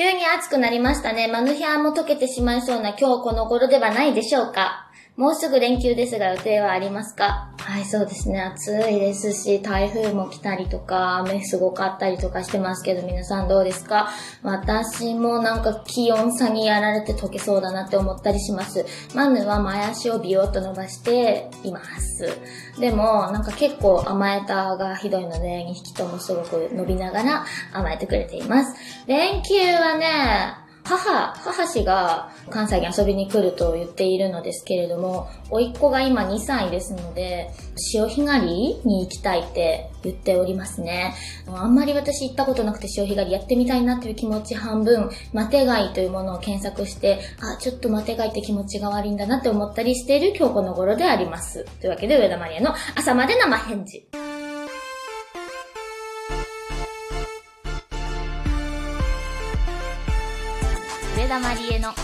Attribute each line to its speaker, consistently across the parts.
Speaker 1: 急に暑くなりましたね。マヌヒャーも溶けてしまいそうな今日この頃ではないでしょうか。もうすぐ連休ですが予定はありますか？はい、そうですね。暑いですし、台風も来たりとか、雨すごかったりとかしてますけど、皆さんどうですか？私もなんか気温差にやられて溶けそうだなって思ったりします。マヌは前足をビヨッと伸ばしています。でも、なんか結構甘えたがひどいので、2匹ともすごく伸びながら甘えてくれています。連休はね、母、母氏が関西に遊びに来ると言っているのですけれども、甥っ子が今2歳ですので、潮干狩りに行きたいって言っておりますね。あんまり私行ったことなくて潮干狩りやってみたいなという気持ち半分、マテ貝というものを検索して、あ、ちょっとマテ貝って気持ちが悪いんだなって思ったりしている今日この頃であります。というわけで上田マリアの朝まで生返事。田まりえの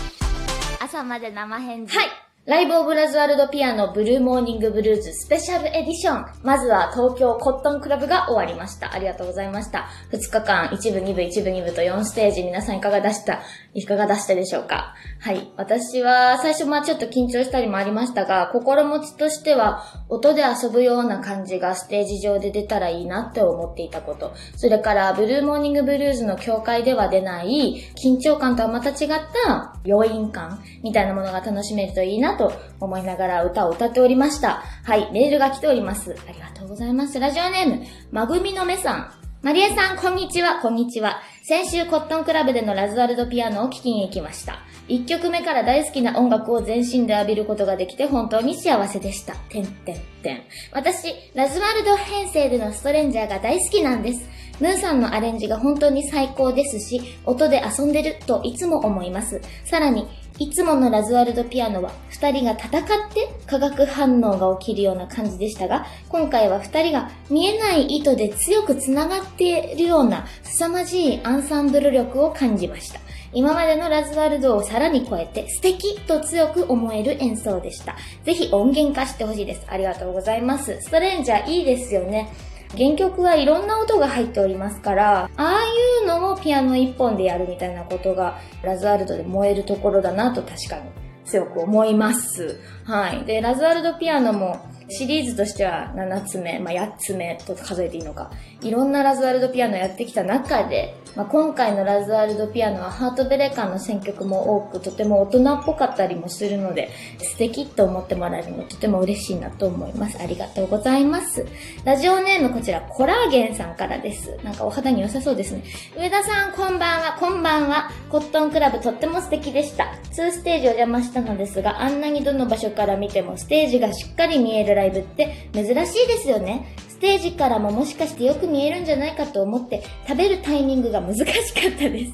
Speaker 1: 朝まで生返事。はい。ライブオブラズワールドピアノブルーモーニングブルーズスペシャルエディション。まずは東京コットンクラブが終わりました。ありがとうございました。2日間、1部、2部、1部、2部と4ステージ、皆さんいかが出した、いかが出したでしょうか？はい。私は最初まあちょっと緊張したりもありましたが、心持ちとしては、音で遊ぶような感じがステージ上で出たらいいなって思っていたこと。それから、ブルーモーニングブルーズの境界では出ない、緊張感とはまた違った余韻感みたいなものが楽しめるといいなと思いながら歌を歌っておりました。はい、メールが来ております。ありがとうございます。ラジオネーム、まぐみのめさん。まりえさん、こんにちは、こんにちは。先週コットンクラブでのラズワルドピアノを聴きに行きました。一曲目から大好きな音楽を全身で浴びることができて本当に幸せでした。てんてんてん。私、ラズワルド編成でのストレンジャーが大好きなんです。ムーさんのアレンジが本当に最高ですし、音で遊んでるといつも思います。さらに、いつものラズワルドピアノは二人が戦って化学反応が起きるような感じでしたが、今回は二人が見えない糸で強く繋がっているような凄まじいアンサンブル力を感じました。今までのラズワルドをさらに超えて素敵と強く思える演奏でした。ぜひ音源化してほしいです。ありがとうございます。ストレンジャーいいですよね。原曲はいろんな音が入っておりますから、ああいうのをピアノ一本でやるみたいなことが、ラズワルドで燃えるところだなと確かに強く思います。はい。で、ラズワルドピアノもシリーズとしては7つ目、まあ、8つ目と数えていいのか、いろんなラズワルドピアノやってきた中で、まあ、今回のラズワルドピアノはハートベレカーの選曲も多く、とても大人っぽかったりもするので、素敵と思ってもらえるのとても嬉しいなと思います。ありがとうございます。ラジオネームこちら、コラーゲンさんからです。なんかお肌に良さそうですね。上田さん、こんばんは、こんばんは。コットンクラブとっても素敵でした。2ステージお邪魔したのですが、あんなにどの場所から見てもステージがしっかり見えるライブって珍しいですよね。ステージからももしかしてよく見えるんじゃないかと思って食べるタイミングが難しかったです。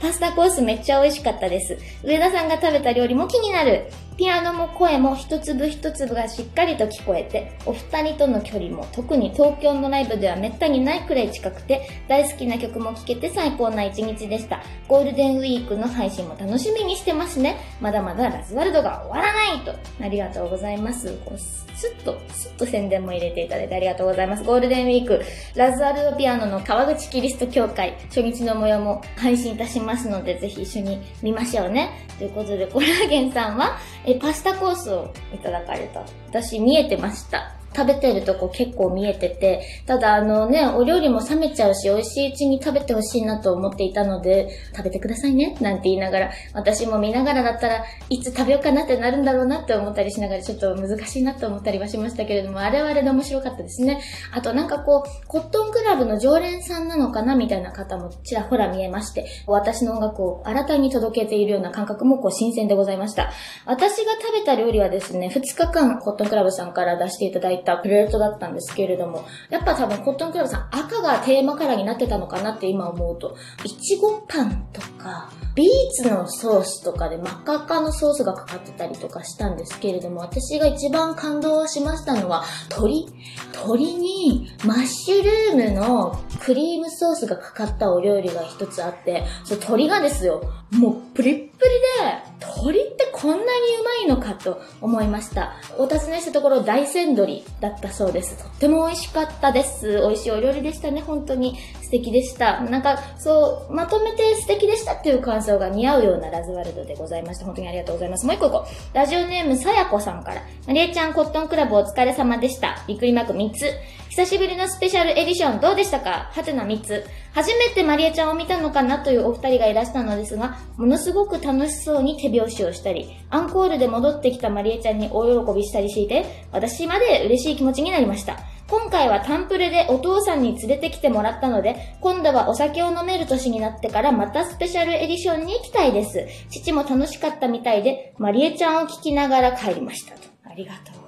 Speaker 1: パスタコースめっちゃ美味しかったです。上田さんが食べた料理も気になる。ピアノも声も一粒一粒がしっかりと聞こえて、お二人との距離も特に東京のライブではめったにないくらい近くて、大好きな曲も聴けて最高な一日でした。ゴールデンウィークの配信も楽しみにしてますね。まだまだラズワルドが終わらないと。ありがとうございます。こうスッと、スッと宣伝も入れていただいてありがとうございます。ゴールデンウィーク、ラズワルドピアノの川口キリスト教会、初日の模様も配信いたしますので、ぜひ一緒に見ましょうね。ということで、コラーゲンさんは、え、パスタコースをいただかれた。私見えてました。食べてるとこ結構見えてて、ただあのね、お料理も冷めちゃうし、美味しいうちに食べてほしいなと思っていたので、食べてくださいね、なんて言いながら、私も見ながらだったらいつ食べようかなってなるんだろうなって思ったりしながら、ちょっと難しいなと思ったりはしましたけれども、あれはあれで面白かったですね。あとなんかこう、コットンクラブの常連さんなのかなみたいな方もちらほら見えまして、私の音楽を新たに届けているような感覚もこう新鮮でございました。私が食べた料理はですね、2日間コットンクラブさんから出していただいてたプレートだったんですけれども、やっぱ多分コットンクラブさん赤がテーマカラーになってたのかなって今思うと、いちごパンとか、ビーツのソースとかで真っ赤っかのソースがかかってたりとかしたんですけれども、私が一番感動しましたのは、鶏鶏にマッシュルームのクリームソースがかかったお料理が一つあって、そ鶏がですよ、もうプリップリで、鶏ってこんなにうまいのかと思いました。お尋ねしたところ大山鶏だったそうです。とっても美味しかったです。美味しいお料理でしたね、本当に。素敵でした。なんか、そう、まとめて素敵でしたっていう感想が似合うようなラズワルドでございました。本当にありがとうございます。もう一個こう。ラジオネームさやこさんから。まりえちゃんコットンクラブお疲れ様でした。びっくりマーク3つ。久しぶりのスペシャルエディションどうでしたか？はてな3つ。初めてまりえちゃんを見たのかなというお二人がいらしたのですが、ものすごく楽しそうに手拍子をしたり、アンコールで戻ってきたまりえちゃんに大喜びしたりしていて、私まで嬉しい気持ちになりました。今回はタンプレでお父さんに連れてきてもらったので、今度はお酒を飲める年になってからまたスペシャルエディションに行きたいです。父も楽しかったみたいで、まりえちゃんを聞きながら帰りましたと。ありがとう。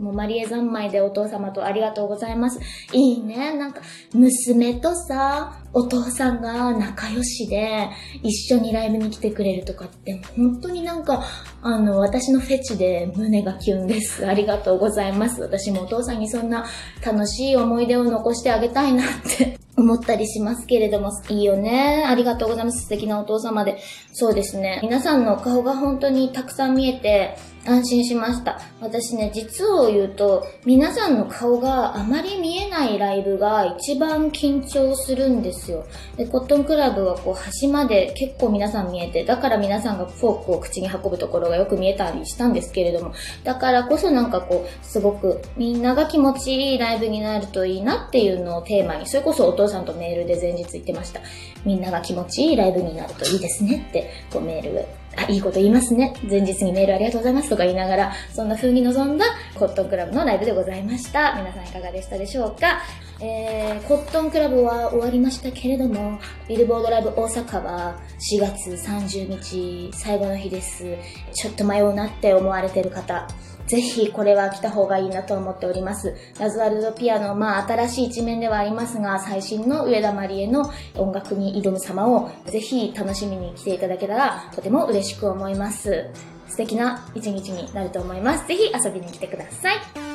Speaker 1: もうマリエ三昧でお父様とありがとうございます。いいね。なんか、娘とさ、お父さんが仲良しで、一緒にライブに来てくれるとかって、本当になんか、あの、私のフェチで胸がキュンです。ありがとうございます。私もお父さんにそんな楽しい思い出を残してあげたいなって思ったりしますけれども、いいよね。ありがとうございます。素敵なお父様で。そうですね。皆さんの顔が本当にたくさん見えて、安心しました。私ね、実を言うと、皆さんの顔があまり見えないライブが一番緊張するんですよ。で、コットンクラブはこう端まで結構皆さん見えて、だから皆さんがフォークを口に運ぶところがよく見えたりしたんですけれども、だからこそなんかこう、すごくみんなが気持ちいいライブになるといいなっていうのをテーマに、それこそお父さんとメールで前日言ってました。みんなが気持ちいいライブになるといいですねって、こうメールあ、いいこと言いますね。前日にメールありがとうございますとか言いながら、そんな風に臨んだコットンクラブのライブでございました。皆さんいかがでしたでしょうか？えー、コットンクラブは終わりましたけれども、ビルボードライブ大阪は4月30日最後の日です。ちょっと迷うなって思われてる方、ぜひこれは来た方がいいなと思っております。ラズワルドピアノ、まあ新しい一面ではありますが、最新の上田まりえの音楽に挑む様をぜひ楽しみに来ていただけたらとても嬉しく思います。素敵な一日になると思います。ぜひ遊びに来てください。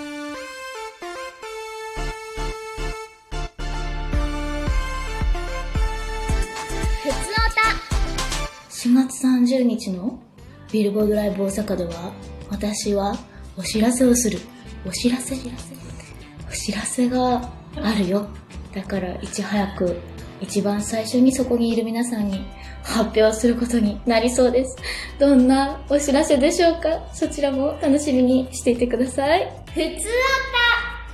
Speaker 1: 30日のビルボードライブ大阪では私はお知らせをする。お知らせお知らせがあるよ。だからいち早く一番最初にそこにいる皆さんに発表することになりそうです。どんなお知らせでしょうか？そちらも楽しみにしていてください。ふつおた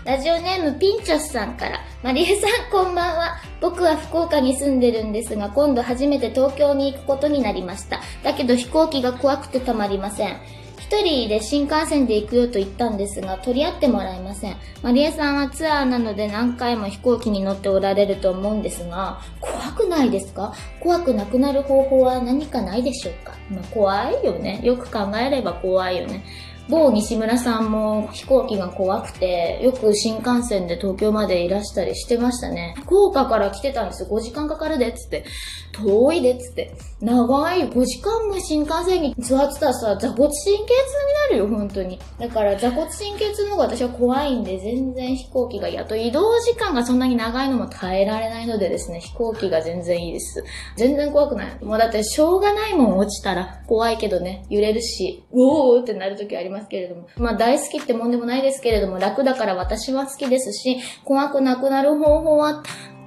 Speaker 1: ラジオネームピンチョスさんから、マリエさんこんばんは。僕は福岡に住んでるんですが、今度初めて東京に行くことになりました。だけど飛行機が怖くてたまりません。一人で新幹線で行くよと言ったんですが、取り合ってもらえません。マリエさんはツアーなので何回も飛行機に乗っておられると思うんですが、怖くないですか？怖くなくなる方法は何かないでしょうか？まあ、怖いよね。よく考えれば怖いよね。某西村さんも飛行機が怖くて、よく新幹線で東京までいらしたりしてましたね。福岡から来てたんですよ。5時間かかるでっ、つって。遠いでっ、つって。長い5時間も新幹線に座ってたらさ、座骨神経痛になるよ、本当に。だから座骨神経痛の方が私は怖いんで、全然飛行機がいい。あと移動時間がそんなに長いのも耐えられないのでですね、飛行機が全然いいです。全然怖くない。もうだってしょうがないもん落ちたら怖いけどね、揺れるし、うおーってなる時ありますますけれども。まあ大好きってもんでもないですけれども、楽だから私は好きですし、怖くなくなる方法は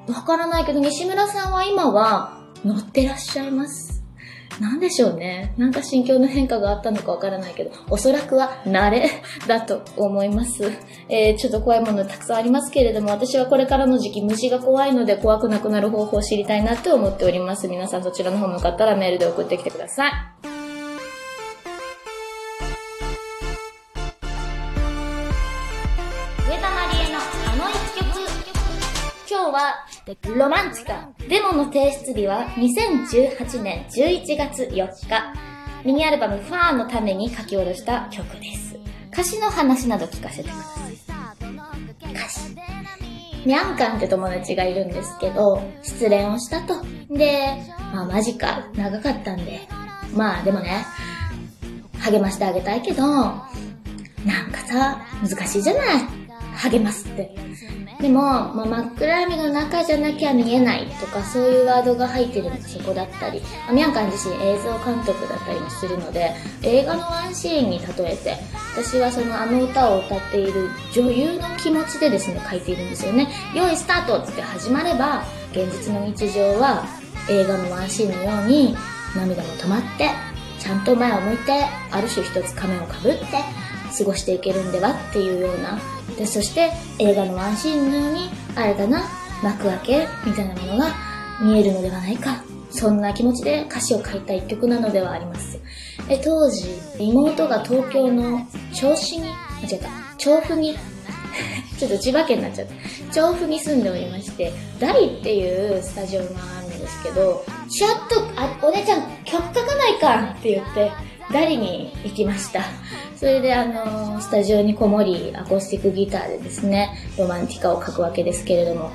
Speaker 1: わからないけど、西村さんは今は乗ってらっしゃいます。なんでしょうね。なんか心境の変化があったのかわからないけど、おそらくは慣れ だと思います。えー、ちょっと怖いものたくさんありますけれども、私はこれからの時期虫が怖いので怖くなくなる方法を知りたいなと思っております。皆さんそちらの方向かったらメールで送ってきてください。は、ロマンチカ。デモの提出日は2018年11月4日。ミニアルバムファーのために書き下ろした曲です。歌詞の話など聞かせてください。歌詞。ミャンカンって友達がいるんですけど、失恋をしたと。で、まあマジか、長かったんで。まあでもね、励ましてあげたいけど、なんかさ、難しいじゃない励ますって。でも、まあ、真っ暗闇の中じゃなきゃ見えないとか、そういうワードが入ってるのがそこだったり、まあ、ミャンカン自身映像監督だったりもするので、映画のワンシーンに例えて、私はそのあの歌を歌っている女優の気持ちでですね、書いているんですよね。用意スタートって始まれば、現実の日常は映画のワンシーンのように涙も止まって、ちゃんと前を向いて、ある種一つ仮面をかぶって、過ごしていけるんではっていうようなでそして映画のワンシーンのように新たな幕開けみたいなものが見えるのではないか。そんな気持ちで歌詞を書いた一曲なのではあります。え当時妹が東京の銚子に間違った。調布に ちょっと千葉県になっちゃった。調布に住んでおりましてダリっていうスタジオがあるんですけどちょっとあお姉ちゃん曲書かないかって言ってダリに行きました？それであの、スタジオにこもり、アコースティックギターでですね、ロマンティカを書くわけですけれども、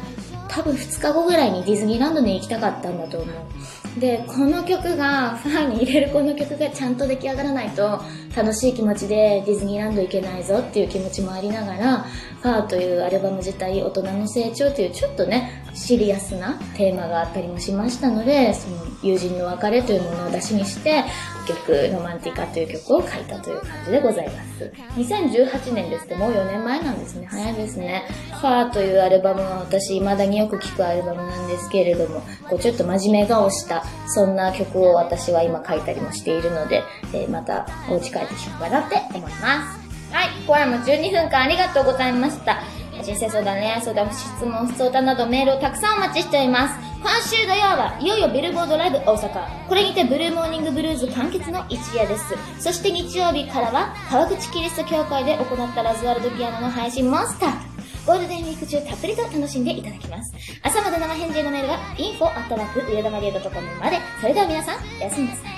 Speaker 1: 多分2日後ぐらいにディズニーランドに行きたかったんだと思う。で、この曲が、ファンに入れるこの曲がちゃんと出来上がらないと、楽しい気持ちでディズニーランド行けないぞっていう気持ちもありながら、ファーというアルバム自体、大人の成長というちょっとね、シリアスなテーマがあったりもしましたので、その友人の別れというものを出しにして、曲、ロマンティカという曲を書いたという感じでございます。2018年ですともう4年前なんですね。早いですね。ファーというアルバムは私未だによく聴くアルバムなんですけれども、こうちょっと真面目顔した、そんな曲を私は今書いたりもしているので、えー、またお家帰って聴くかなって思います。はい、今夜も12分間ありがとうございました。人生相談、恋愛相談、質問、相談などメールをたくさんお待ちしております。今週土曜はいよいよビルボードライブ大阪。これにてブルーモーニングブルーズ完結の一夜です。そして日曜日からは川口キリスト教会で行ったラズワルドピアノの配信もスタート。ゴールデンウィーク中たっぷりと楽しんでいただきます。朝まで生返事のメールは info@ 上田まりえ .com まで。それでは皆さん、おやすみなさい。